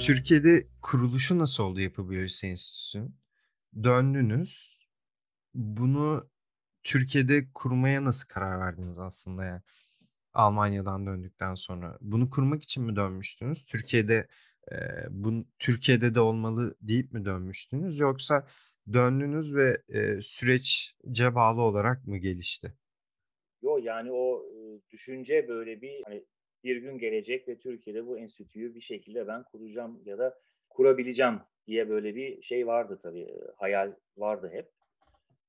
Türkiye'de kuruluşu nasıl oldu Yapı Biyolojisi Enstitüsü'nün? Döndünüz. Bunu Türkiye'de kurmaya nasıl karar verdiniz aslında yani? Almanya'dan döndükten sonra. Bunu kurmak için mi dönmüştünüz? Türkiye'de e, bu Türkiye'de de olmalı deyip mi dönmüştünüz? Yoksa döndünüz ve e, süreçce bağlı olarak mı gelişti? Yo yani o e, düşünce böyle bir hani bir gün gelecek ve Türkiye'de bu enstitüyü bir şekilde ben kuracağım ya da kurabileceğim diye böyle bir şey vardı tabii. e, Hayal vardı hep.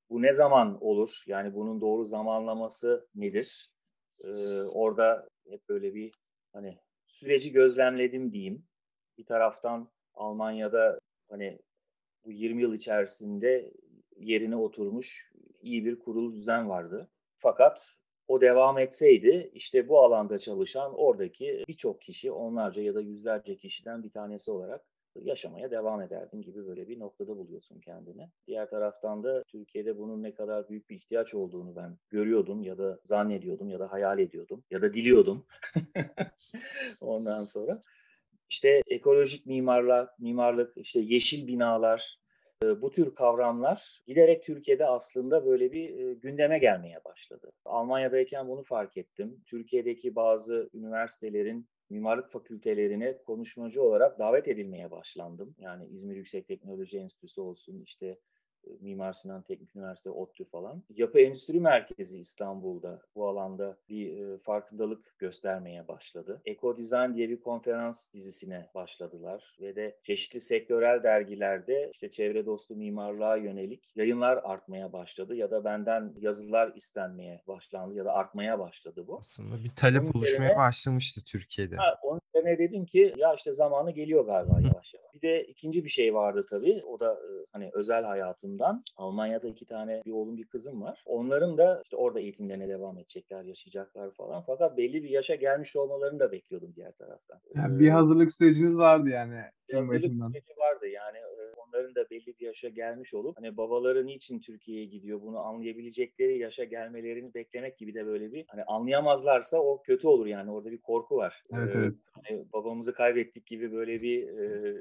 Bu ne zaman olur? Yani bunun doğru zamanlaması nedir? Ee, orada hep böyle bir hani süreci gözlemledim diyeyim. Bir taraftan Almanya'da hani bu 20 yıl içerisinde yerine oturmuş iyi bir kurulu düzen vardı. Fakat o devam etseydi işte bu alanda çalışan oradaki birçok kişi onlarca ya da yüzlerce kişiden bir tanesi olarak yaşamaya devam ederdim gibi böyle bir noktada buluyorsun kendini. Diğer taraftan da Türkiye'de bunun ne kadar büyük bir ihtiyaç olduğunu ben görüyordum ya da zannediyordum ya da hayal ediyordum ya da diliyordum. Ondan sonra işte ekolojik mimarlar, mimarlık, işte yeşil binalar, bu tür kavramlar giderek Türkiye'de aslında böyle bir e, gündeme gelmeye başladı. Almanya'dayken bunu fark ettim. Türkiye'deki bazı üniversitelerin mimarlık fakültelerine konuşmacı olarak davet edilmeye başlandım. Yani İzmir Yüksek Teknoloji Enstitüsü olsun, işte Mimar Sinan Teknik Üniversite, ODTÜ falan. Yapı Endüstri Merkezi İstanbul'da bu alanda bir farkındalık göstermeye başladı. Eco Design diye bir konferans dizisine başladılar ve de çeşitli sektörel dergilerde işte çevre dostu mimarlığa yönelik yayınlar artmaya başladı ya da benden yazılar istenmeye başlandı ya da artmaya başladı bu. Aslında bir talep onun oluşmaya üzerine, başlamıştı Türkiye'de. Ha, onun üzerine dedim ki ya işte zamanı geliyor galiba yavaş yavaş. Bir de ikinci bir şey vardı tabii. O da hani özel hayatım hayatımdan. Almanya'da iki tane bir oğlum bir kızım var. Onların da işte orada eğitimlerine devam edecekler, yaşayacaklar falan. Fakat belli bir yaşa gelmiş olmalarını da bekliyordum diğer taraftan. Yani bir hazırlık süreciniz vardı yani. Hazırlık süreci vardı yani onların da belli bir yaşa gelmiş olup hani babaları niçin Türkiye'ye gidiyor bunu anlayabilecekleri yaşa gelmelerini beklemek gibi de böyle bir hani anlayamazlarsa o kötü olur yani orada bir korku var. Evet, ee, evet. Hani babamızı kaybettik gibi böyle bir e,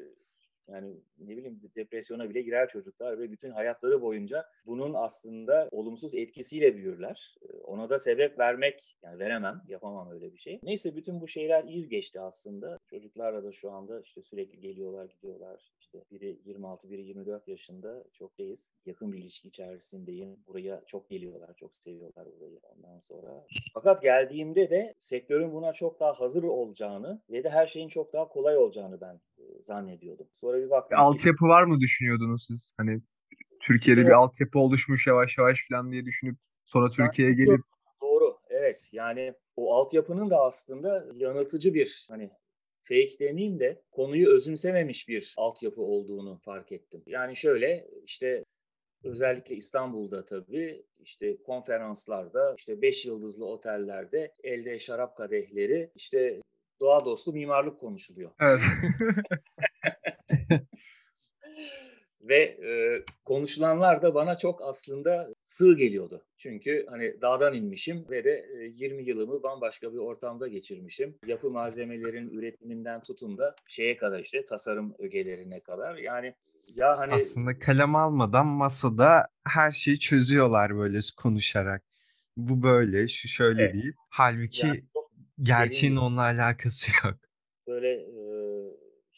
yani ne bileyim depresyona bile girer çocuklar ve bütün hayatları boyunca bunun aslında olumsuz etkisiyle büyürler. Ona da sebep vermek, yani veremem, yapamam öyle bir şey. Neyse bütün bu şeyler iyi geçti aslında. Çocuklarla da şu anda işte sürekli geliyorlar, gidiyorlar. İşte biri 26, biri 24 yaşında çok deyiz. Yakın bir ilişki içerisindeyim. Buraya çok geliyorlar, çok seviyorlar burayı ondan sonra. Fakat geldiğimde de sektörün buna çok daha hazır olacağını ve de her şeyin çok daha kolay olacağını ben zannediyordum. Sonra bir baktım ki... Altyapı var mı düşünüyordunuz siz? Hani Türkiye'de bir altyapı oluşmuş yavaş yavaş falan diye düşünüp sonra Türkiye'ye gelip Doğru. Evet. Yani o altyapının da aslında yanıltıcı bir hani fake demeyeyim de konuyu özümsememiş bir altyapı olduğunu fark ettim. Yani şöyle işte özellikle İstanbul'da tabii işte konferanslarda işte beş yıldızlı otellerde elde şarap kadehleri işte doğa dostu mimarlık konuşuluyor. Evet. Ve e, konuşulanlar da bana çok aslında sığ geliyordu. Çünkü hani dağdan inmişim ve de e, 20 yılımı bambaşka bir ortamda geçirmişim. Yapı malzemelerin üretiminden tutun da şeye kadar işte tasarım ögelerine kadar. Yani ya hani aslında kalem almadan masada her şeyi çözüyorlar böyle konuşarak. Bu böyle, şu şöyle evet. değil. Halbuki yani gerçeğin onunla alakası yok. Böyle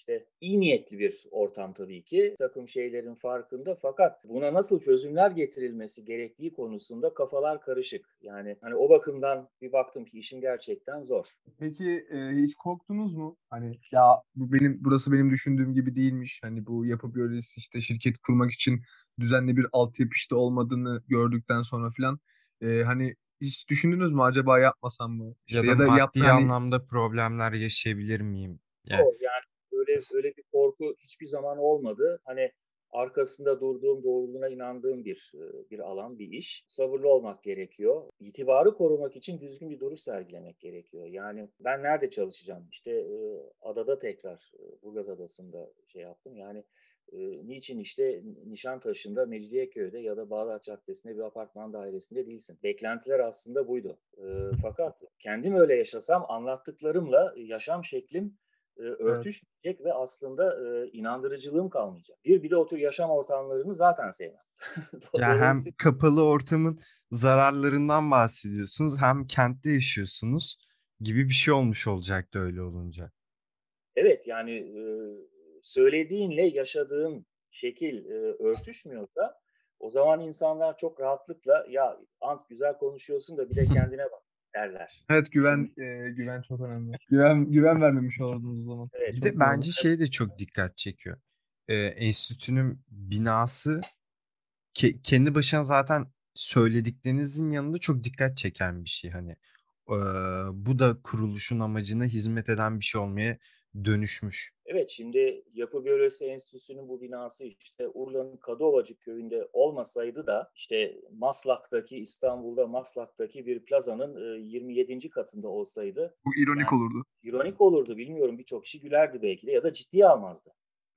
işte iyi niyetli bir ortam tabii ki. Takım şeylerin farkında fakat buna nasıl çözümler getirilmesi gerektiği konusunda kafalar karışık. Yani hani o bakımdan bir baktım ki işim gerçekten zor. Peki e, hiç korktunuz mu? Hani ya bu benim burası benim düşündüğüm gibi değilmiş. Hani bu yapı biyolojisi işte şirket kurmak için düzenli bir altyapı işte olmadığını gördükten sonra filan e, hani hiç düşündünüz mü acaba yapmasam mı? İşte ya da, ya da maddi yap, hani... anlamda problemler yaşayabilir miyim? Yani, o, yani öyle öyle bir korku hiçbir zaman olmadı. Hani arkasında durduğum, doğruluğuna inandığım bir bir alan, bir iş. Sabırlı olmak gerekiyor. İtibarı korumak için düzgün bir duruş sergilemek gerekiyor. Yani ben nerede çalışacağım? İşte adada tekrar, Burgaz Adası'nda şey yaptım. Yani niçin işte Nişantaşı'nda, Mecidiyeköy'de ya da Bağdat Caddesi'nde bir apartman dairesinde değilsin? Beklentiler aslında buydu. fakat kendim öyle yaşasam anlattıklarımla yaşam şeklim e, örtüşmeyecek evet. ve aslında e, inandırıcılığım kalmayacak. Bir bir de o tür yaşam ortamlarını zaten sevmem. ya hem kapalı ortamın zararlarından bahsediyorsunuz hem kentte yaşıyorsunuz gibi bir şey olmuş olacaktı öyle olunca. Evet yani e, söylediğinle yaşadığın şekil e, örtüşmüyorsa o zaman insanlar çok rahatlıkla ya Ant güzel konuşuyorsun da bir de kendine bak derler. Evet güven e, güven çok önemli. Güven güven vermemiş olurdunuz o zaman. Evet, bir de bence önemli. şey de çok dikkat çekiyor. Ee, enstitünün binası ke, kendi başına zaten söylediklerinizin yanında çok dikkat çeken bir şey hani. Ee, bu da kuruluşun amacına hizmet eden bir şey olmaya dönüşmüş. Evet şimdi Yapı Biyolojisi Enstitüsü'nün bu binası işte Urla'nın Kadıovacık köyünde olmasaydı da işte Maslak'taki İstanbul'da Maslak'taki bir plazanın 27. katında olsaydı. Bu ironik yani, olurdu. İronik olurdu bilmiyorum birçok kişi gülerdi belki de ya da ciddiye almazdı.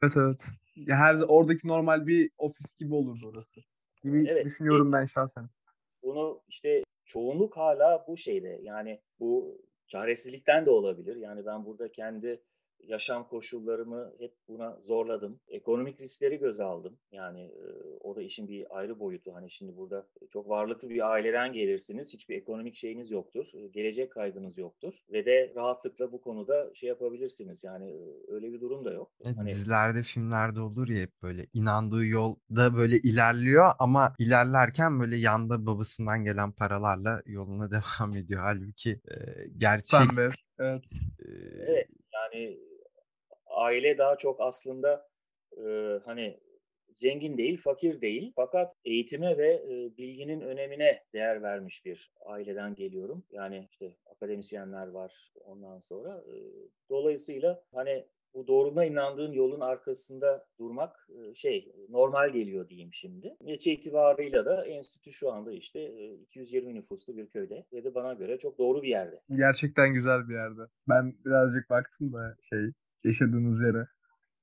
Evet evet. Ya her oradaki normal bir ofis gibi olurdu orası. Gibi evet, düşünüyorum ben şahsen. Bunu işte çoğunluk hala bu şeyde yani bu çaresizlikten de olabilir. Yani ben burada kendi yaşam koşullarımı hep buna zorladım. Ekonomik riskleri göze aldım. Yani e, o da işin bir ayrı boyutu. Hani şimdi burada çok varlıklı bir aileden gelirsiniz. Hiçbir ekonomik şeyiniz yoktur. Gelecek kaygınız yoktur. Ve de rahatlıkla bu konuda şey yapabilirsiniz. Yani öyle bir durum da yok. Hani... Dizilerde, filmlerde olur ya hep böyle inandığı yolda böyle ilerliyor ama ilerlerken böyle yanda babasından gelen paralarla yoluna devam ediyor. Halbuki e, gerçek... Pembe. Evet. E, evet yani aile daha çok aslında e, hani zengin değil, fakir değil. Fakat eğitime ve e, bilginin önemine değer vermiş bir aileden geliyorum. Yani işte akademisyenler var ondan sonra. E, dolayısıyla hani bu doğruna inandığın yolun arkasında durmak şey normal geliyor diyeyim şimdi. Neçe itibarıyla da enstitü şu anda işte 220 nüfuslu bir köyde ve de bana göre çok doğru bir yerde. Gerçekten güzel bir yerde. Ben birazcık baktım da şey yaşadığınız yere.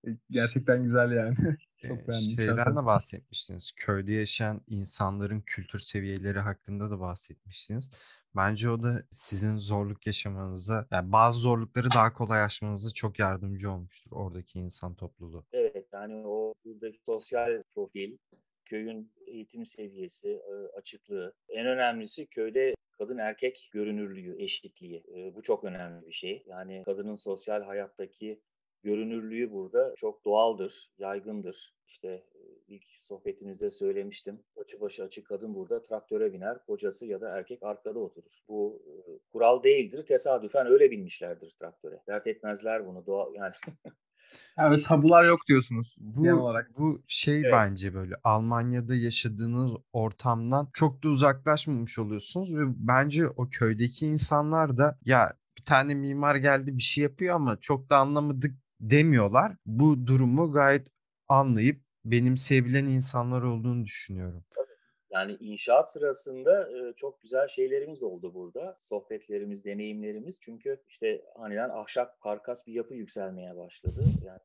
E, gerçekten güzel yani. Çok beğendim. Şeyden de bahsetmiştiniz. Köyde yaşayan insanların kültür seviyeleri hakkında da bahsetmiştiniz. Bence o da sizin zorluk yaşamanıza, yani bazı zorlukları daha kolay aşmanıza çok yardımcı olmuştur oradaki insan topluluğu. Evet yani o buradaki sosyal profil, köyün eğitim seviyesi, açıklığı. En önemlisi köyde kadın erkek görünürlüğü, eşitliği. Bu çok önemli bir şey. Yani kadının sosyal hayattaki görünürlüğü burada çok doğaldır, yaygındır. İşte ilk sohbetimizde söylemiştim. Saçı başı açık kadın burada traktöre biner, kocası ya da erkek arkada oturur. Bu kural değildir, tesadüfen öyle binmişlerdir traktöre. Dert etmezler bunu, doğal yani. yani tabular yok diyorsunuz bu, genel olarak. Bu şey evet. bence böyle Almanya'da yaşadığınız ortamdan çok da uzaklaşmamış oluyorsunuz ve bence o köydeki insanlar da ya bir tane mimar geldi bir şey yapıyor ama çok da anlamadık demiyorlar. Bu durumu gayet anlayıp benimseyebilen insanlar olduğunu düşünüyorum. Yani inşaat sırasında çok güzel şeylerimiz oldu burada. Sohbetlerimiz, deneyimlerimiz. Çünkü işte aniden ahşap karkas bir yapı yükselmeye başladı. Yani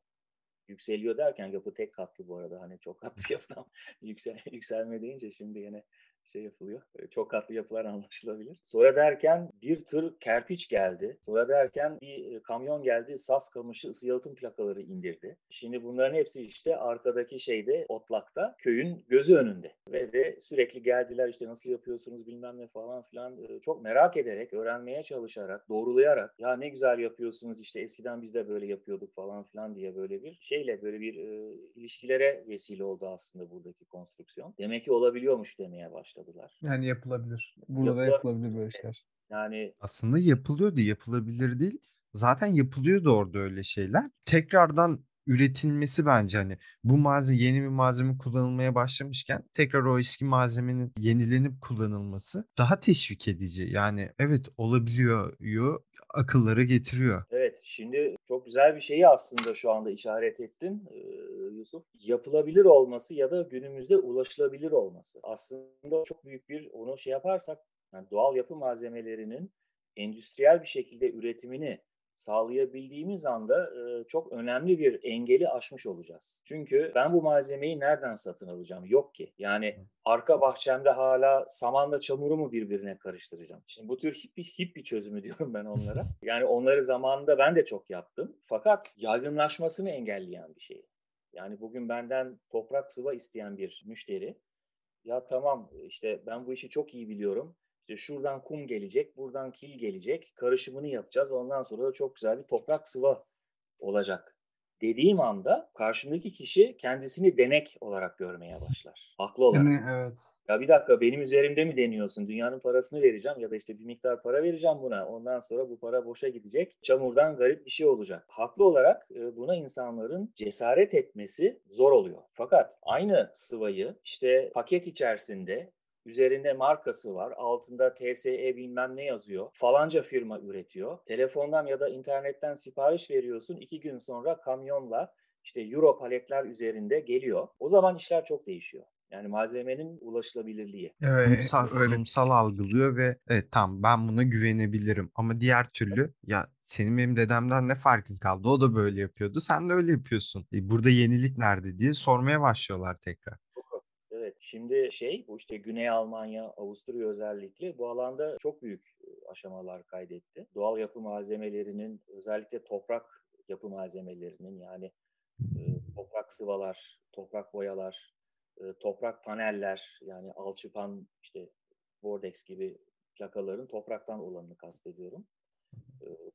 yükseliyor derken yapı tek katlı bu arada. Hani çok katlı yapıdan yüksel, yükselme deyince şimdi yine şey yapılıyor. Çok katlı yapılar anlaşılabilir. Sonra derken bir tır kerpiç geldi. Sonra derken bir kamyon geldi. Sas kamışı ısı yalıtım plakaları indirdi. Şimdi bunların hepsi işte arkadaki şeyde otlakta köyün gözü önünde. Ve de sürekli geldiler işte nasıl yapıyorsunuz bilmem ne falan filan. Çok merak ederek, öğrenmeye çalışarak, doğrulayarak ya ne güzel yapıyorsunuz işte eskiden biz de böyle yapıyorduk falan filan diye böyle bir şeyle böyle bir e, ilişkilere vesile oldu aslında buradaki konstrüksiyon. Demek ki olabiliyormuş demeye başladı başladılar. Yani yapılabilir. Burada Yapıla... yapılabilir böyle işler. Yani aslında yapılıyordu, yapılabilir değil. Zaten yapılıyordu orada öyle şeyler. Tekrardan üretilmesi bence hani bu malzeme yeni bir malzeme kullanılmaya başlamışken tekrar o eski malzemenin yenilenip kullanılması daha teşvik edici. Yani evet olabiliyor akılları getiriyor. Evet şimdi çok güzel bir şeyi aslında şu anda işaret ettin Yusuf. Yapılabilir olması ya da günümüzde ulaşılabilir olması. Aslında çok büyük bir onu şey yaparsak yani doğal yapı malzemelerinin endüstriyel bir şekilde üretimini sağlayabildiğimiz anda e, çok önemli bir engeli aşmış olacağız. Çünkü ben bu malzemeyi nereden satın alacağım? Yok ki. Yani arka bahçemde hala samanla çamuru mu birbirine karıştıracağım? Şimdi bu tür hip, hip bir çözümü diyorum ben onlara. Yani onları zamanında ben de çok yaptım. Fakat yaygınlaşmasını engelleyen bir şey. Yani bugün benden toprak sıva isteyen bir müşteri ya tamam işte ben bu işi çok iyi biliyorum. İşte şuradan kum gelecek, buradan kil gelecek. Karışımını yapacağız. Ondan sonra da çok güzel bir toprak sıva olacak dediğim anda karşımdaki kişi kendisini denek olarak görmeye başlar. Haklı olarak. Yani, evet. Ya bir dakika benim üzerimde mi deniyorsun? Dünyanın parasını vereceğim ya da işte bir miktar para vereceğim buna. Ondan sonra bu para boşa gidecek. Çamurdan garip bir şey olacak. Haklı olarak buna insanların cesaret etmesi zor oluyor. Fakat aynı sıvayı işte paket içerisinde Üzerinde markası var. Altında TSE bilmem ne yazıyor. Falanca firma üretiyor. Telefondan ya da internetten sipariş veriyorsun. iki gün sonra kamyonla işte euro paletler üzerinde geliyor. O zaman işler çok değişiyor. Yani malzemenin ulaşılabilirliği. Evet, kurumsal, kurumsal algılıyor ve evet tamam ben buna güvenebilirim. Ama diğer türlü ya senin benim dedemden ne farkın kaldı? O da böyle yapıyordu. Sen de öyle yapıyorsun. E, burada yenilik nerede diye sormaya başlıyorlar tekrar. Şimdi şey bu işte Güney Almanya, Avusturya özellikle bu alanda çok büyük aşamalar kaydetti. Doğal yapı malzemelerinin özellikle toprak yapı malzemelerinin yani e, toprak sıvalar, toprak boyalar, e, toprak paneller yani alçıpan işte Vortex gibi plakaların topraktan olanını kastediyorum.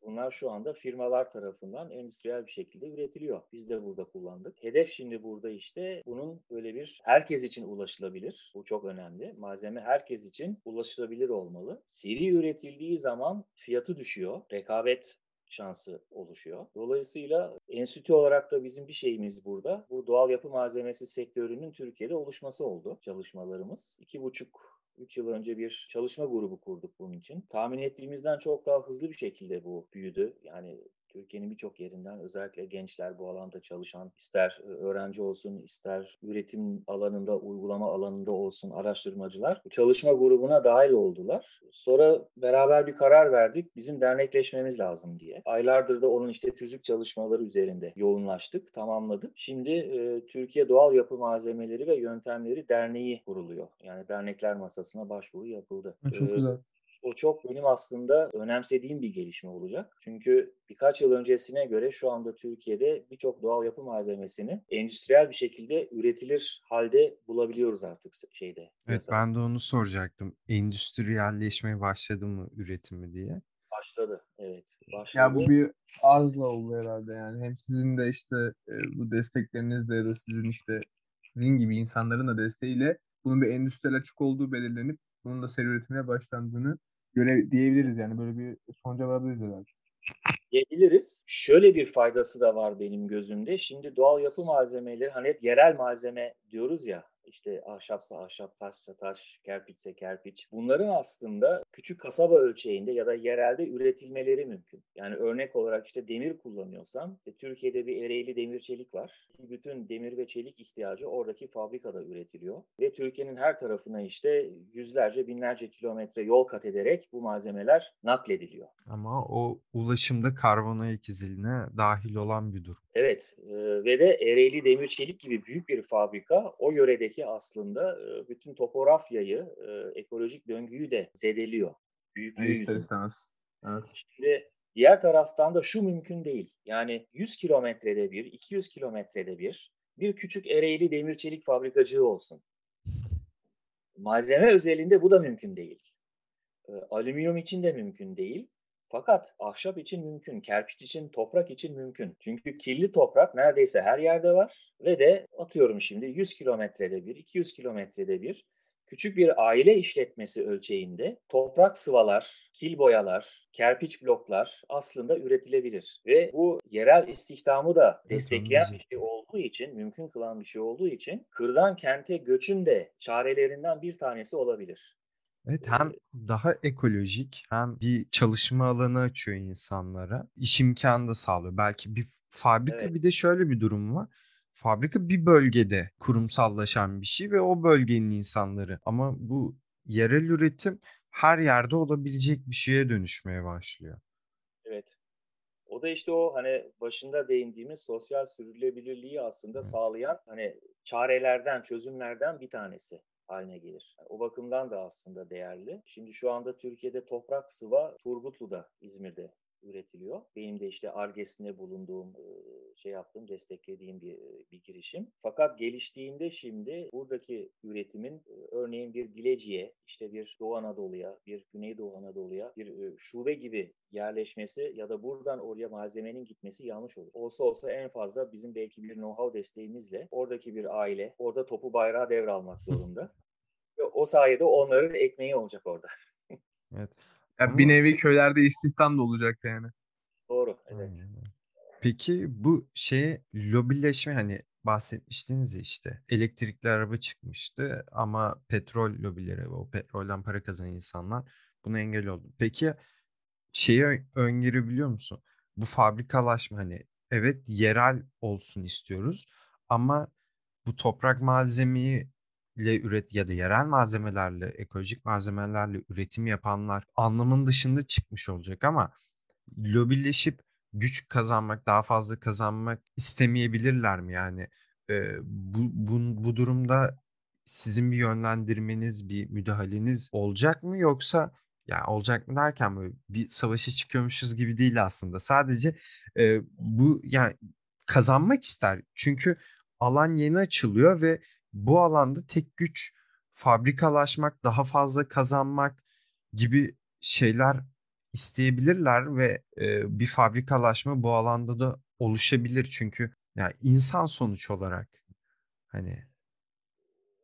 Bunlar şu anda firmalar tarafından endüstriyel bir şekilde üretiliyor. Biz de burada kullandık. Hedef şimdi burada işte bunun böyle bir herkes için ulaşılabilir. Bu çok önemli. Malzeme herkes için ulaşılabilir olmalı. Seri üretildiği zaman fiyatı düşüyor. Rekabet şansı oluşuyor. Dolayısıyla enstitü olarak da bizim bir şeyimiz burada. Bu doğal yapı malzemesi sektörünün Türkiye'de oluşması oldu çalışmalarımız. İki buçuk 3 yıl önce bir çalışma grubu kurduk bunun için. Tahmin ettiğimizden çok daha hızlı bir şekilde bu büyüdü. Yani Türkiye'nin birçok yerinden özellikle gençler bu alanda çalışan ister e, öğrenci olsun ister üretim alanında uygulama alanında olsun araştırmacılar bu çalışma grubuna dahil oldular. Sonra beraber bir karar verdik bizim dernekleşmemiz lazım diye. Aylardır da onun işte tüzük çalışmaları üzerinde yoğunlaştık, tamamladık. Şimdi e, Türkiye Doğal Yapı Malzemeleri ve Yöntemleri Derneği kuruluyor. Yani dernekler masasına başvuru yapıldı. Çok ee, güzel. O çok benim aslında önemsediğim bir gelişme olacak. Çünkü birkaç yıl öncesine göre şu anda Türkiye'de birçok doğal yapı malzemesini endüstriyel bir şekilde üretilir halde bulabiliyoruz artık şeyde. Evet mesela. ben de onu soracaktım. Endüstriyelleşmeye başladı mı üretimi diye. Başladı evet. Başladı. Ya bu bir arzla oldu herhalde yani. Hem sizin de işte e, bu desteklerinizle ya da sizin işte sizin gibi insanların da desteğiyle bunun bir endüstriyel açık olduğu belirlenip bunun da seri üretimine başlandığını göre diyebiliriz yani böyle bir sonuca varabiliriz herhalde. Diyebiliriz. Şöyle bir faydası da var benim gözümde. Şimdi doğal yapı malzemeleri hani hep yerel malzeme diyoruz ya işte ahşapsa ahşap, taşsa taş, kerpiçse kerpiç. Bunların aslında küçük kasaba ölçeğinde ya da yerelde üretilmeleri mümkün. Yani örnek olarak işte demir kullanıyorsam, işte Türkiye'de bir Ereğli demir çelik var. Bütün demir ve çelik ihtiyacı oradaki fabrikada üretiliyor. Ve Türkiye'nin her tarafına işte yüzlerce, binlerce kilometre yol kat ederek bu malzemeler naklediliyor. Ama o ulaşımda karbon ayak iziline dahil olan bir durum. Evet e, ve de Ereğli Demir Çelik gibi büyük bir fabrika o yöredeki aslında e, bütün topografyayı, e, ekolojik döngüyü de zedeliyor. Büyüklüğü yüzünden. istemez. Evet. Şimdi diğer taraftan da şu mümkün değil. Yani 100 kilometrede bir, 200 kilometrede bir bir küçük Ereğli Demir Çelik fabrikacığı olsun. Malzeme özelinde bu da mümkün değil. E, alüminyum için de mümkün değil. Fakat ahşap için mümkün, kerpiç için, toprak için mümkün. Çünkü kirli toprak neredeyse her yerde var ve de atıyorum şimdi 100 kilometrede bir, 200 kilometrede bir küçük bir aile işletmesi ölçeğinde toprak sıvalar, kil boyalar, kerpiç bloklar aslında üretilebilir. Ve bu yerel istihdamı da destekleyen bir şey olduğu için, mümkün kılan bir şey olduğu için kırdan kente göçün de çarelerinden bir tanesi olabilir. Evet hem daha ekolojik hem bir çalışma alanı açıyor insanlara. İş imkanı da sağlıyor. Belki bir fabrika Evet. bir de şöyle bir durum var. Fabrika bir bölgede kurumsallaşan bir şey ve o bölgenin insanları. Ama bu yerel üretim her yerde olabilecek bir şeye dönüşmeye başlıyor. Evet. O da işte o hani başında değindiğimiz sosyal sürdürülebilirliği aslında Evet. sağlayan hani çarelerden, çözümlerden bir tanesi haline gelir. O bakımdan da aslında değerli. Şimdi şu anda Türkiye'de toprak sıva Turgutlu'da, İzmir'de üretiliyor. Benim de işte argesinde bulunduğum, şey yaptığım, desteklediğim bir, bir girişim. Fakat geliştiğinde şimdi buradaki üretimin örneğin bir Bilecik'e, işte bir Doğu Anadolu'ya, bir Güneydoğu Anadolu'ya bir şube gibi yerleşmesi ya da buradan oraya malzemenin gitmesi yanlış olur. Olsa olsa en fazla bizim belki bir know-how desteğimizle oradaki bir aile orada topu bayrağı devralmak zorunda. O sayede onların ekmeği olacak orada. Evet. Ya Ama- bir nevi köylerde istihdam da olacak yani. Doğru, evet. Peki bu şeye lobileşme hani bahsetmiştiniz ya işte elektrikli araba çıkmıştı ama petrol lobileri o petrolden para kazanan insanlar buna engel oldu. Peki şeyi öngörebiliyor musun? Bu fabrikalaşma hani evet yerel olsun istiyoruz ama bu toprak malzemeyi üret ya da yerel malzemelerle, ekolojik malzemelerle üretim yapanlar anlamın dışında çıkmış olacak ama lobileşip güç kazanmak, daha fazla kazanmak istemeyebilirler mi? Yani e, bu, bu, bu durumda sizin bir yönlendirmeniz, bir müdahaleniz olacak mı yoksa ya olacak mı derken böyle bir savaşa çıkıyormuşuz gibi değil aslında. Sadece e, bu yani kazanmak ister. Çünkü alan yeni açılıyor ve bu alanda tek güç fabrikalaşmak, daha fazla kazanmak gibi şeyler isteyebilirler ve e, bir fabrikalaşma bu alanda da oluşabilir çünkü yani insan sonuç olarak hani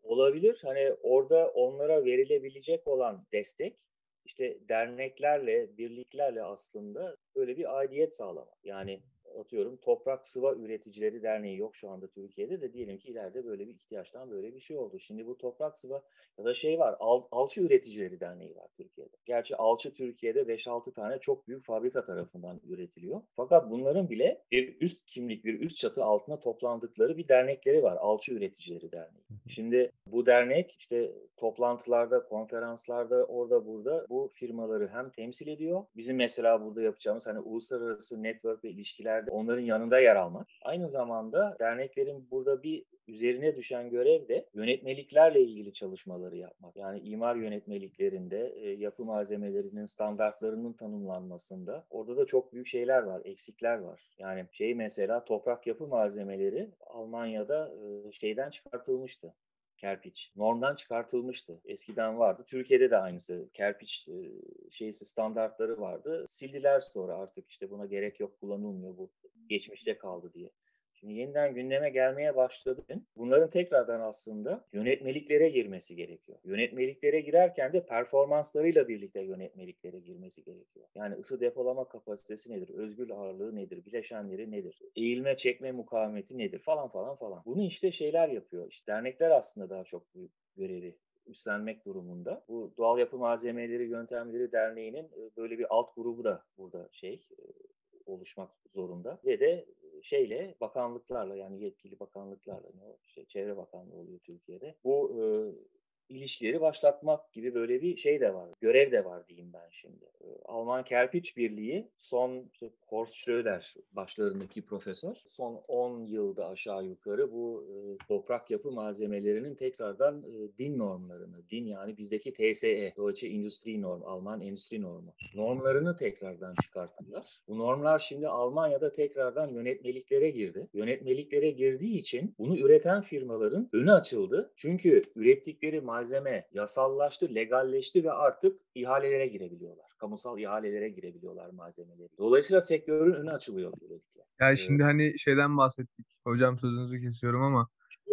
Olabilir. Hani orada onlara verilebilecek olan destek işte derneklerle, birliklerle aslında böyle bir aidiyet sağlamak. Yani atıyorum Toprak Sıva Üreticileri Derneği yok şu anda Türkiye'de de diyelim ki ileride böyle bir ihtiyaçtan böyle bir şey oldu. Şimdi bu Toprak Sıva ya da şey var al, Alçı Üreticileri Derneği var Türkiye'de. Gerçi alçı Türkiye'de 5-6 tane çok büyük fabrika tarafından üretiliyor. Fakat bunların bile bir üst kimlik, bir üst çatı altına toplandıkları bir dernekleri var. Alçı Üreticileri Derneği. Şimdi bu dernek işte toplantılarda, konferanslarda, orada burada bu firmaları hem temsil ediyor. Bizim mesela burada yapacağımız hani uluslararası network ve ilişkilerde onların yanında yer almak. Aynı zamanda derneklerin burada bir üzerine düşen görev de yönetmeliklerle ilgili çalışmaları yapmak. Yani imar yönetmeliklerinde e, yapı malzemelerinin standartlarının tanımlanmasında orada da çok büyük şeyler var, eksikler var. Yani şey mesela toprak yapı malzemeleri Almanya'da e, şeyden çıkartılmıştı kerpiç. Normdan çıkartılmıştı. Eskiden vardı. Türkiye'de de aynısı. Kerpiç e, şeysi standartları vardı. Sildiler sonra artık işte buna gerek yok kullanılmıyor bu. Geçmişte kaldı diye. Şimdi yeniden gündeme gelmeye başladı. Bunların tekrardan aslında yönetmeliklere girmesi gerekiyor. Yönetmeliklere girerken de performanslarıyla birlikte yönetmeliklere girmesi gerekiyor. Yani ısı depolama kapasitesi nedir? Özgül ağırlığı nedir? Bileşenleri nedir? Eğilme çekme mukavemeti nedir? Falan falan falan. Bunu işte şeyler yapıyor. İşte dernekler aslında daha çok bu görevi üstlenmek durumunda. Bu Doğal Yapı Malzemeleri Yöntemleri Derneği'nin böyle bir alt grubu da burada şey oluşmak zorunda ve de şeyle bakanlıklarla yani yetkili bakanlıklarla ne o şey Çevre Bakanlığı oluyor Türkiye'de. Bu e, ilişkileri başlatmak gibi böyle bir şey de var. Görev de var diyeyim ben şimdi. E, Alman Kerpiç Birliği son işte Horst Schröder başlarındaki profesör son 10 yılda aşağı yukarı bu e, toprak yapı malzemelerinin tekrardan e, DIN normlarını, DIN yani bizdeki TSE, Deutsche Industrie Norm, Alman Endüstri Normu. Normlarını tekrardan çıkarttılar. Bu normlar şimdi Almanya'da tekrardan yönetmeliklere girdi. Yönetmeliklere girdiği için bunu üreten firmaların önü açıldı. Çünkü ürettikleri malzeme yasallaştı, legalleşti ve artık ihalelere girebiliyorlar. Kamusal ihalelere girebiliyorlar malzemeleri. Dolayısıyla sektörün önü açılıyor böylelikle. Yani şimdi hani şeyden bahsettik. Hocam sözünüzü kesiyorum ama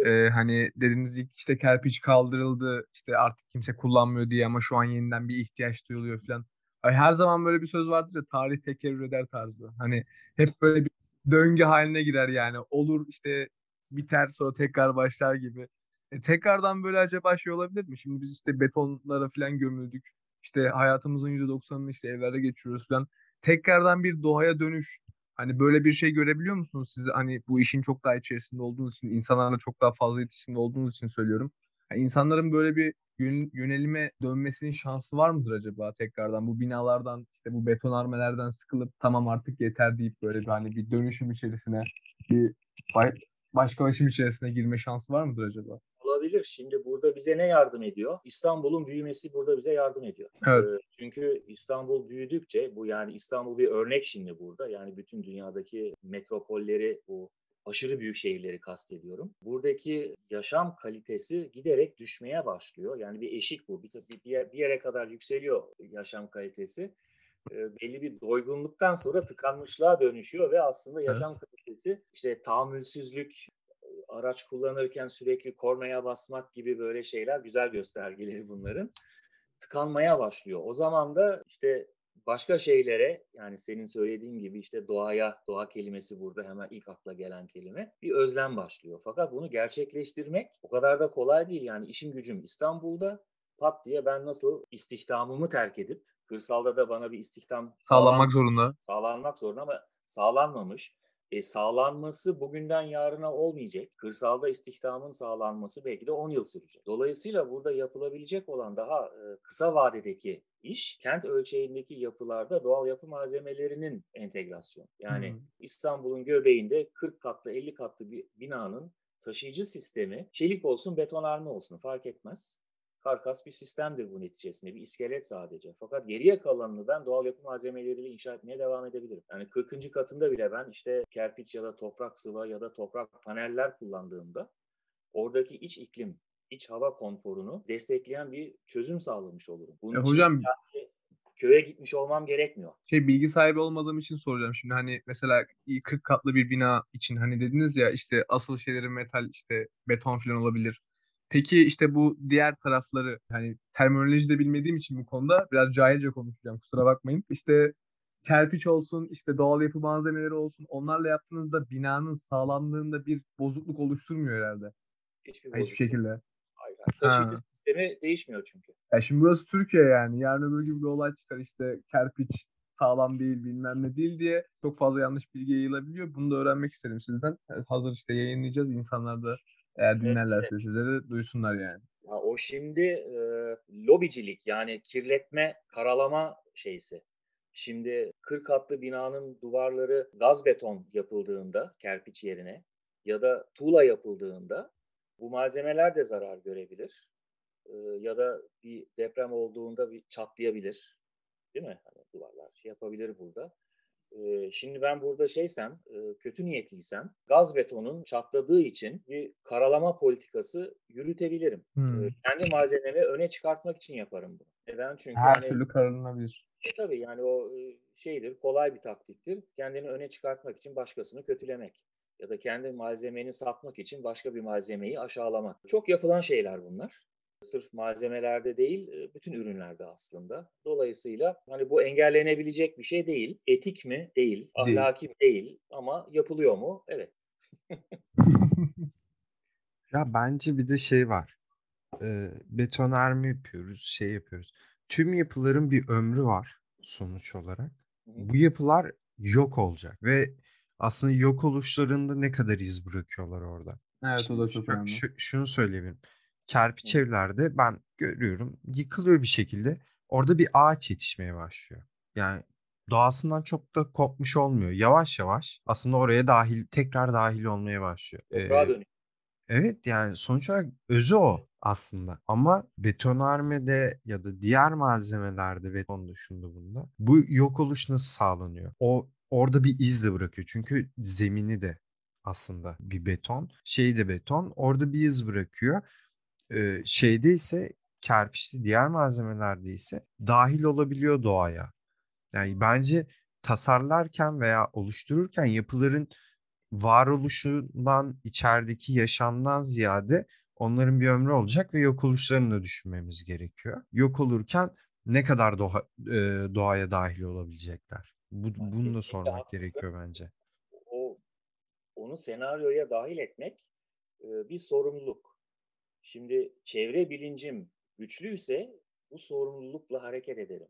e, hani dediniz ilk işte kerpiç kaldırıldı işte artık kimse kullanmıyor diye ama şu an yeniden bir ihtiyaç duyuluyor falan. Her zaman böyle bir söz vardır ya tarih tekerrür eder tarzı. Hani hep böyle bir döngü haline girer yani. Olur işte biter sonra tekrar başlar gibi. E, tekrardan böyle acaba şey olabilir mi? Şimdi biz işte betonlara falan gömüldük. İşte hayatımızın %90'ını işte evlerde geçiriyoruz falan. Tekrardan bir doğaya dönüş. Hani böyle bir şey görebiliyor musunuz siz? Hani bu işin çok daha içerisinde olduğunuz için, insanlarla çok daha fazla iletişimde olduğunuz için söylüyorum. Yani insanların böyle bir yönelime dönmesinin şansı var mıdır acaba tekrardan? Bu binalardan işte bu betonarmelerden sıkılıp tamam artık yeter deyip böyle bir hani bir dönüşüm içerisine bir başkalaşım içerisine girme şansı var mıdır acaba? Olabilir. Şimdi burada bize ne yardım ediyor? İstanbul'un büyümesi burada bize yardım ediyor. Evet. çünkü İstanbul büyüdükçe bu yani İstanbul bir örnek şimdi burada. Yani bütün dünyadaki metropolleri bu aşırı büyük şehirleri kastediyorum. Buradaki yaşam kalitesi giderek düşmeye başlıyor. Yani bir eşik bu. Bir, bir, bir yere kadar yükseliyor yaşam kalitesi. E, belli bir doygunluktan sonra tıkanmışlığa dönüşüyor ve aslında yaşam evet. kalitesi işte tahammülsüzlük, araç kullanırken sürekli kornaya basmak gibi böyle şeyler güzel göstergeleri bunların tıkanmaya başlıyor. O zaman da işte başka şeylere yani senin söylediğin gibi işte doğaya, doğa kelimesi burada hemen ilk akla gelen kelime bir özlem başlıyor. Fakat bunu gerçekleştirmek o kadar da kolay değil. Yani işin gücüm İstanbul'da pat diye ben nasıl istihdamımı terk edip kırsalda da bana bir istihdam sağlanmak zorunda. Sağlanmak zorunda ama sağlanmamış. E, sağlanması bugünden yarına olmayacak. Kırsalda istihdamın sağlanması belki de 10 yıl sürecek. Dolayısıyla burada yapılabilecek olan daha e, kısa vadedeki iş kent ölçeğindeki yapılarda doğal yapı malzemelerinin entegrasyonu. Yani hmm. İstanbul'un göbeğinde 40 katlı 50 katlı bir binanın taşıyıcı sistemi çelik olsun betonarme olsun fark etmez karkas bir sistemdir bu neticesinde. Bir iskelet sadece. Fakat geriye kalanını ben doğal yapı malzemeleriyle inşa etmeye devam edebilirim. Yani 40. katında bile ben işte kerpiç ya da toprak sıva ya da toprak paneller kullandığımda oradaki iç iklim, iç hava konforunu destekleyen bir çözüm sağlamış olurum. Bunun e, hocam köye gitmiş olmam gerekmiyor. Şey bilgi sahibi olmadığım için soracağım şimdi hani mesela 40 katlı bir bina için hani dediniz ya işte asıl şeyleri metal işte beton falan olabilir. Peki işte bu diğer tarafları hani terminoloji de bilmediğim için bu konuda biraz cahilce konuşacağım kusura bakmayın. İşte kerpiç olsun, işte doğal yapı malzemeleri olsun onlarla yaptığınızda binanın sağlamlığında bir bozukluk oluşturmuyor herhalde. Hiçbir, bozukluk. Hiçbir şekilde. Hayır. Taşıyıcı sistemi değişmiyor çünkü. Ya şimdi burası Türkiye yani. Yarın öbür gibi bir olay çıkar işte kerpiç sağlam değil bilmem ne değil diye çok fazla yanlış bilgi yayılabiliyor. Bunu da öğrenmek istedim sizden. Hazır işte yayınlayacağız. insanlar da eğer dinlerlerse evet. sizleri duysunlar yani. Ya o şimdi e, lobicilik yani kirletme, karalama şeysi. Şimdi 40 katlı binanın duvarları gaz beton yapıldığında kerpiç yerine ya da tuğla yapıldığında bu malzemeler de zarar görebilir. E, ya da bir deprem olduğunda bir çatlayabilir. Değil mi? Hani duvarlar şey yapabilir burada şimdi ben burada şeysem, kötü niyetliysem gaz betonun çatladığı için bir karalama politikası yürütebilirim. Hmm. kendi malzememi öne çıkartmak için yaparım bunu. Neden? Çünkü her hani, türlü karalanabilir. E, tabii yani o şeydir, kolay bir taktiktir. Kendini öne çıkartmak için başkasını kötülemek ya da kendi malzemeni satmak için başka bir malzemeyi aşağılamak. Çok yapılan şeyler bunlar. Sırf malzemelerde değil, bütün ürünlerde aslında. Dolayısıyla hani bu engellenebilecek bir şey değil. Etik mi? Değil. Ahlaki değil, değil. ama yapılıyor mu? Evet. ya bence bir de şey var. E, betonarme yapıyoruz, şey yapıyoruz. Tüm yapıların bir ömrü var sonuç olarak. Bu yapılar yok olacak ve aslında yok oluşlarında ne kadar iz bırakıyorlar orada. Evet Şimdi, o da çok önemli. şunu söyleyebilirim kerpiç evlerde ben görüyorum yıkılıyor bir şekilde. Orada bir ağaç yetişmeye başlıyor. Yani doğasından çok da kopmuş olmuyor. Yavaş yavaş aslında oraya dahil tekrar dahil olmaya başlıyor. Toprağa Evet yani sonuç olarak özü o aslında. Ama betonarmede ya da diğer malzemelerde beton dışında bunda bu yok oluş nasıl sağlanıyor? O orada bir iz de bırakıyor. Çünkü zemini de aslında bir beton. Şeyi de beton. Orada bir iz bırakıyor e, şeyde ise kerpiçli diğer malzemelerde ise dahil olabiliyor doğaya. Yani bence tasarlarken veya oluştururken yapıların varoluşundan, içerideki yaşamdan ziyade onların bir ömrü olacak ve yok oluşlarını da düşünmemiz gerekiyor. Yok olurken ne kadar doğa, e, doğaya dahil olabilecekler? Bu, yani bunu da sormak haklısın. gerekiyor bence. O onu senaryoya dahil etmek e, bir sorumluluk. Şimdi çevre bilincim güçlüyse bu sorumlulukla hareket ederim.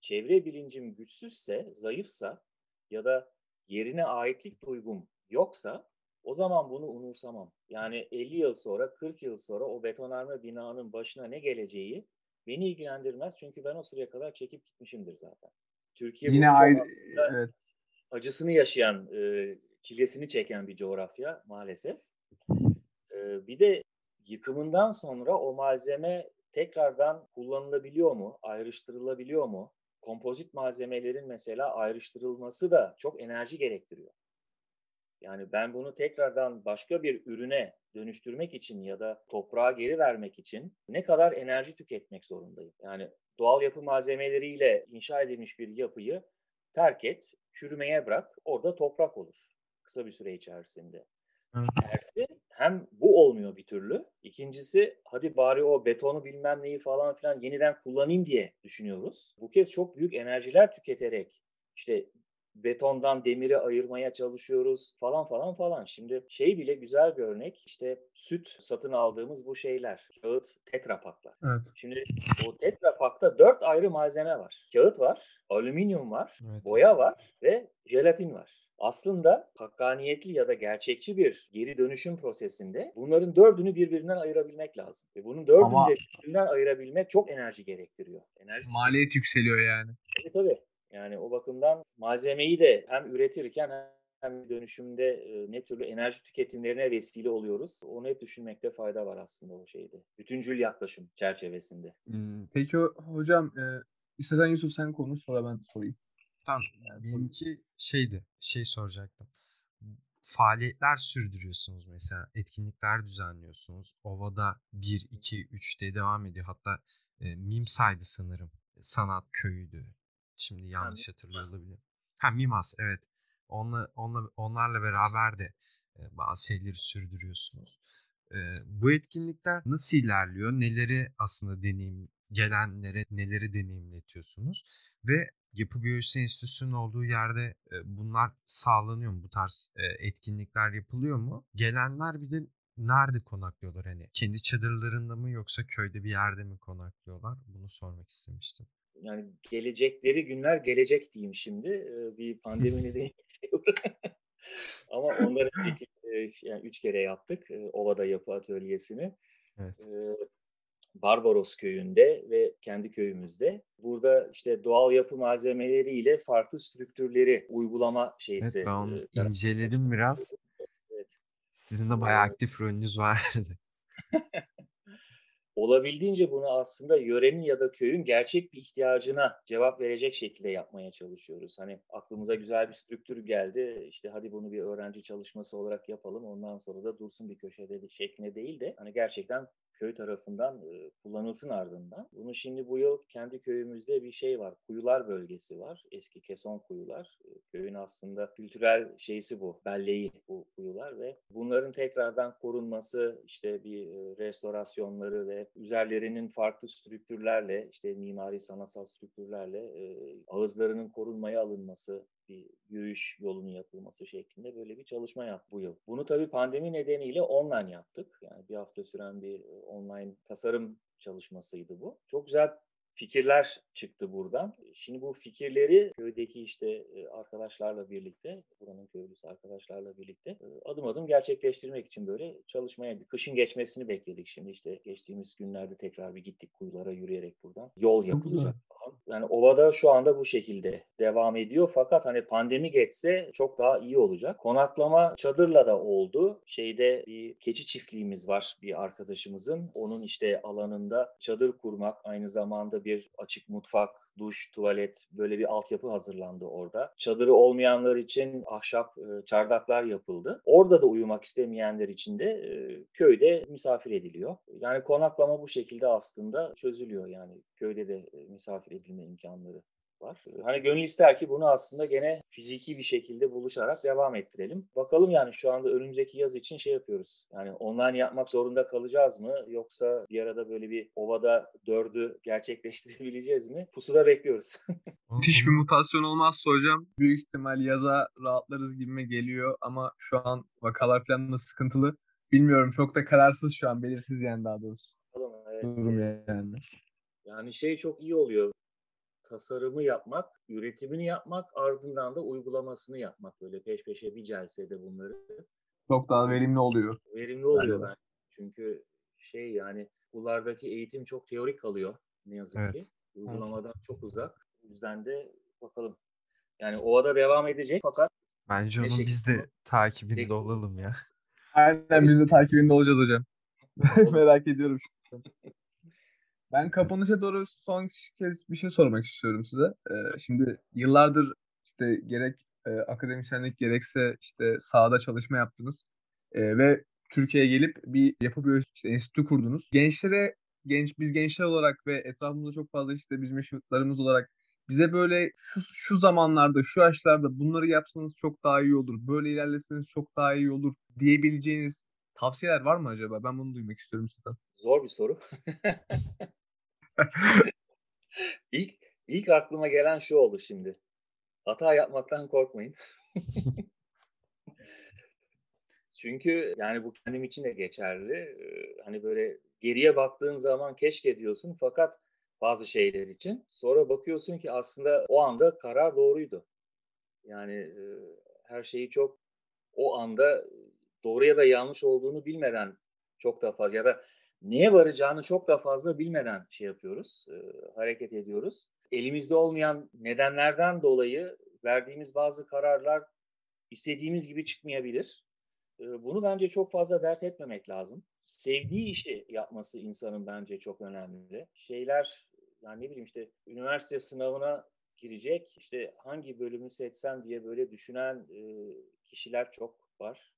Çevre bilincim güçsüzse, zayıfsa ya da yerine aitlik duygum yoksa o zaman bunu umursamam. Yani 50 yıl sonra, 40 yıl sonra o betonarme binanın başına ne geleceği beni ilgilendirmez. Çünkü ben o sıraya kadar çekip gitmişimdir zaten. Türkiye Yine ayrı, evet. acısını yaşayan, e, çilesini çeken bir coğrafya maalesef. E, bir de yıkımından sonra o malzeme tekrardan kullanılabiliyor mu, ayrıştırılabiliyor mu? Kompozit malzemelerin mesela ayrıştırılması da çok enerji gerektiriyor. Yani ben bunu tekrardan başka bir ürüne dönüştürmek için ya da toprağa geri vermek için ne kadar enerji tüketmek zorundayım? Yani doğal yapı malzemeleriyle inşa edilmiş bir yapıyı terk et, çürümeye bırak, orada toprak olur kısa bir süre içerisinde. Tersi hem bu olmuyor bir türlü. İkincisi hadi bari o betonu bilmem neyi falan filan yeniden kullanayım diye düşünüyoruz. Bu kez çok büyük enerjiler tüketerek işte betondan demiri ayırmaya çalışıyoruz falan falan falan. Şimdi şey bile güzel bir örnek işte süt satın aldığımız bu şeyler. Kağıt tetrapaklar. Evet. Şimdi o tetrapakta dört ayrı malzeme var. Kağıt var, alüminyum var, evet. boya var ve jelatin var aslında hakkaniyetli ya da gerçekçi bir geri dönüşüm prosesinde bunların dördünü birbirinden ayırabilmek lazım. Ve bunun dördünü Ama... de birbirinden ayırabilmek çok enerji gerektiriyor. Enerji Maliyet yükseliyor yani. Tabii tabii. Yani o bakımdan malzemeyi de hem üretirken hem dönüşümde e, ne türlü enerji tüketimlerine vesile oluyoruz. Onu hep düşünmekte fayda var aslında o şeyde. Bütüncül yaklaşım çerçevesinde. Hmm. Peki hocam e, istersen Yusuf sen konuş sonra ben sorayım. Tamam. Benimki şeydi. Şey soracaktım. Faaliyetler sürdürüyorsunuz mesela. Etkinlikler düzenliyorsunuz. Ova'da 1, 2, 3'te devam ediyor. Hatta e, MİMSA'ydı sanırım. Sanat köyüydü. Şimdi yanlış hatırlıyor olabilirim. Ha Mimas evet. Onla, onla, onlarla beraber de e, bazı şeyleri sürdürüyorsunuz. E, bu etkinlikler nasıl ilerliyor? Neleri aslında deneyim gelenlere neleri deneyimletiyorsunuz? Ve Yapı Biyolojisi Enstitüsü'nün olduğu yerde e, bunlar sağlanıyor mu? Bu tarz e, etkinlikler yapılıyor mu? Gelenler bir de nerede konaklıyorlar? Hani kendi çadırlarında mı yoksa köyde bir yerde mi konaklıyorlar? Bunu sormak istemiştim yani gelecekleri günler gelecek diyeyim şimdi. bir pandemi nedeniyle Ama onları yani üç kere yaptık. Ova'da yapı atölyesini. Evet. Barbaros köyünde ve kendi köyümüzde. Burada işte doğal yapı malzemeleriyle farklı strüktürleri uygulama şeysi. Evet ben onu inceledim biraz. Evet. Sizin de bayağı aktif rolünüz vardı. olabildiğince bunu aslında yörenin ya da köyün gerçek bir ihtiyacına cevap verecek şekilde yapmaya çalışıyoruz. Hani aklımıza güzel bir strüktür geldi. İşte hadi bunu bir öğrenci çalışması olarak yapalım. Ondan sonra da dursun bir köşede şeklinde değil de hani gerçekten köy tarafından kullanılsın ardından. Bunu şimdi bu yıl kendi köyümüzde bir şey var. Kuyular bölgesi var. Eski keson kuyular. Köyün aslında kültürel şeysi bu. Belleği bu kuyular ve bunların tekrardan korunması işte bir restorasyonları ve üzerlerinin farklı strüktürlerle işte mimari sanatsal strüktürlerle ağızlarının korunmaya alınması bir yürüyüş yolunun yapılması şeklinde böyle bir çalışma yaptık bu yıl. Bunu tabii pandemi nedeniyle online yaptık. Yani bir hafta süren bir online tasarım çalışmasıydı bu. Çok güzel fikirler çıktı buradan. Şimdi bu fikirleri köydeki işte arkadaşlarla birlikte, buranın köylüsü arkadaşlarla birlikte adım adım gerçekleştirmek için böyle çalışmaya bir kışın geçmesini bekledik. Şimdi işte geçtiğimiz günlerde tekrar bir gittik kuyulara yürüyerek buradan. Yol yapılacak falan. Yani ovada şu anda bu şekilde devam ediyor fakat hani pandemi geçse çok daha iyi olacak. Konaklama çadırla da oldu. Şeyde bir keçi çiftliğimiz var bir arkadaşımızın. Onun işte alanında çadır kurmak aynı zamanda bir açık mutfak, duş, tuvalet böyle bir altyapı hazırlandı orada. Çadırı olmayanlar için ahşap e, çardaklar yapıldı. Orada da uyumak istemeyenler için de e, köyde misafir ediliyor. Yani konaklama bu şekilde aslında çözülüyor yani köyde de e, misafir edilme imkanları var. Hani gönül ister ki bunu aslında gene fiziki bir şekilde buluşarak devam ettirelim. Bakalım yani şu anda önümüzdeki yaz için şey yapıyoruz. Yani online yapmak zorunda kalacağız mı? Yoksa bir arada böyle bir ovada dördü gerçekleştirebileceğiz mi? Pusuda bekliyoruz. Müthiş bir mutasyon olmazsa hocam büyük ihtimal yaza rahatlarız gibime geliyor ama şu an vakalar falan da sıkıntılı. Bilmiyorum çok da kararsız şu an belirsiz yani daha doğrusu. Evet. Durum yani. Yani şey çok iyi oluyor tasarımı yapmak, üretimini yapmak, ardından da uygulamasını yapmak böyle peş peşe bir celsede bunları Çok daha verimli oluyor. Verimli oluyor bence. Çünkü şey yani okullardaki eğitim çok teorik kalıyor ne yazık Evet. ki. Uygulamadan çok uzak. O yüzden de bakalım. Yani ovada devam edecek fakat Bence onun biz de takibinde Peki. olalım ya. Aynen biz de takibinde olacağız hocam. Merak ediyorum şu an. Ben kapanışa doğru son kez bir şey sormak istiyorum size. Ee, şimdi yıllardır işte gerek e, akademisyenlik gerekse işte sahada çalışma yaptınız. Ee, ve Türkiye'ye gelip bir yapı biyoloji işte enstitü kurdunuz. Gençlere genç biz gençler olarak ve etrafımızda çok fazla işte bizim yaşıtlarımız olarak bize böyle şu, şu zamanlarda, şu yaşlarda bunları yapsanız çok daha iyi olur, böyle ilerleseniz çok daha iyi olur diyebileceğiniz tavsiyeler var mı acaba? Ben bunu duymak istiyorum sizden. zor bir soru. ilk ilk aklıma gelen şu oldu şimdi. Hata yapmaktan korkmayın. Çünkü yani bu kendim için de geçerli. Ee, Hani böyle geriye baktığın zaman keşke diyorsun fakat bazı şeyler için sonra bakıyorsun ki aslında o anda karar doğruydu. Yani e, her şeyi çok o anda doğru ya da yanlış olduğunu bilmeden çok da fazla ya da neye varacağını çok da fazla bilmeden şey yapıyoruz, e, hareket ediyoruz. Elimizde olmayan nedenlerden dolayı verdiğimiz bazı kararlar istediğimiz gibi çıkmayabilir. E, Bunu bence çok fazla dert etmemek lazım. Sevdiği işi yapması insanın bence çok önemli. Şeyler yani ne bileyim işte üniversite sınavına girecek işte hangi bölümü seçsem diye böyle düşünen e, kişiler çok var.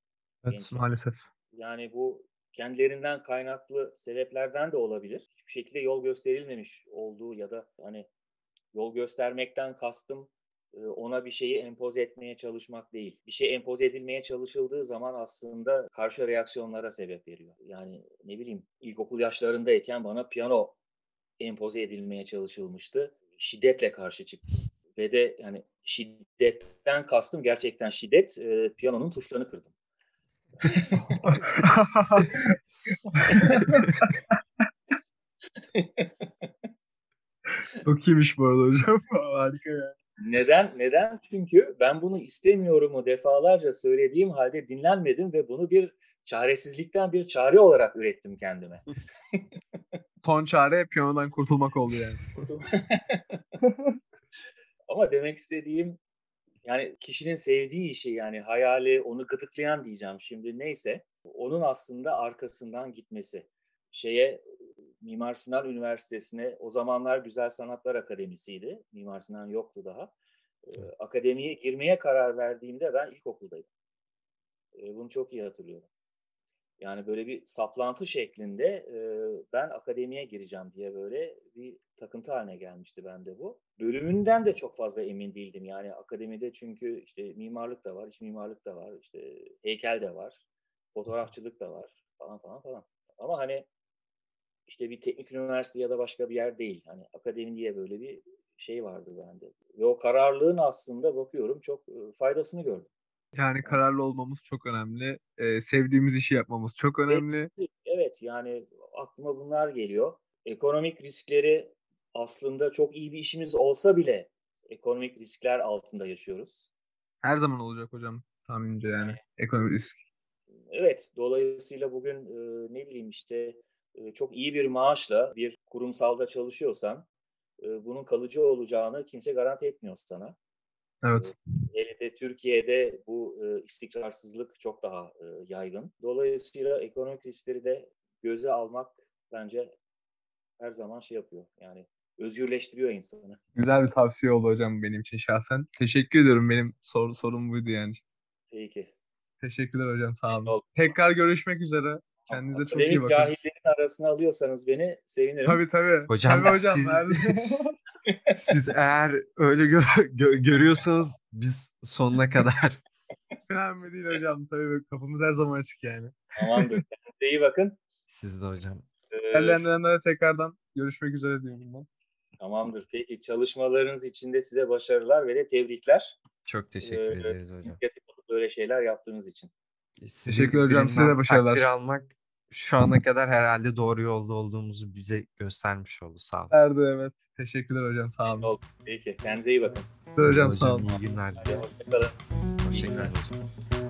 Evet Gençler. maalesef. Yani bu kendilerinden kaynaklı sebeplerden de olabilir. Hiçbir şekilde yol gösterilmemiş olduğu ya da hani yol göstermekten kastım e, ona bir şeyi empoze etmeye çalışmak değil. Bir şey empoze edilmeye çalışıldığı zaman aslında karşı reaksiyonlara sebep veriyor. Yani ne bileyim ilkokul yaşlarındayken bana piyano empoze edilmeye çalışılmıştı. Şiddetle karşı çıktım. Ve de yani şiddetten kastım gerçekten şiddet. e, piyanonun tuşlarını kırdım. Çok iyiymiş bu arada hocam. Harika ya. Neden? Neden? Çünkü ben bunu istemiyorumu defalarca söylediğim halde dinlenmedim ve bunu bir çaresizlikten bir çare olarak ürettim kendime. Son çare piyanodan kurtulmak oldu yani. Ama demek istediğim yani kişinin sevdiği işi yani hayali onu gıdıklayan diyeceğim şimdi neyse onun aslında arkasından gitmesi. Şeye Mimar Sinan Üniversitesi'ne o zamanlar Güzel Sanatlar Akademisi'ydi. Mimar Sinan yoktu daha. Ee, akademiye girmeye karar verdiğimde ben ilkokuldaydım. Ee, bunu çok iyi hatırlıyorum. Yani böyle bir saplantı şeklinde e, ben akademiye gireceğim diye böyle bir takıntı haline gelmişti bende bu. Bölümünden de çok fazla emin değildim. Yani akademide çünkü işte mimarlık da var, iç mimarlık da var, işte heykel de var, fotoğrafçılık da var falan falan falan. Ama hani işte bir teknik üniversite ya da başka bir yer değil. Hani akademi diye böyle bir şey vardı bende. Ve o kararlılığın aslında bakıyorum çok faydasını gördüm. Yani kararlı olmamız çok önemli. Ee, sevdiğimiz işi yapmamız çok önemli. Evet yani aklıma bunlar geliyor. Ekonomik riskleri aslında çok iyi bir işimiz olsa bile ekonomik riskler altında yaşıyoruz. Her zaman olacak hocam tahminimce yani. Ekonomik risk. Evet, dolayısıyla bugün e, ne bileyim işte e, çok iyi bir maaşla bir kurumsalda çalışıyorsan e, bunun kalıcı olacağını kimse garanti etmiyor sana. Evet. Hele de Türkiye'de bu e, istikrarsızlık çok daha e, yaygın. Dolayısıyla ekonomik riskleri de göze almak bence her zaman şey yapıyor. Yani özgürleştiriyor insanı. Güzel bir tavsiye oldu hocam benim için şahsen. Teşekkür ediyorum. Benim sor, sorum buydu yani. Peki. Teşekkürler hocam sağ olun. olun. Tekrar görüşmek üzere. Kendinize çok iyi Akademik bakın. cahillerin arasına alıyorsanız beni sevinirim. Tabii tabii. Hocam, tabii hocam. siz- Siz eğer öyle gö- gö- görüyorsanız biz sonuna kadar. Önemli değil hocam. Tabii kapımız her zaman açık yani. Tamamdır. Kendinize iyi bakın. Siz de hocam. Ee, Değerlendirenlere tekrardan görüşmek üzere diyorum ben. Tamamdır. Peki çalışmalarınız için de size başarılar ve de tebrikler. Çok teşekkür Ee, ederiz hocam. Böyle şeyler yaptığınız için. Sizin Teşekkür hocam, size de başarılar. Takdir almak şu ana kadar herhalde doğru yolda olduğumuzu bize göstermiş oldu. Sağ olun. Nerede evet. Teşekkürler hocam sağ olun. Oldu. Peki. Kendinize iyi bakın. Hocam, Size sağ olun. İyi günler dileriz. Hoşçakalın. Hoşçakalın hocam.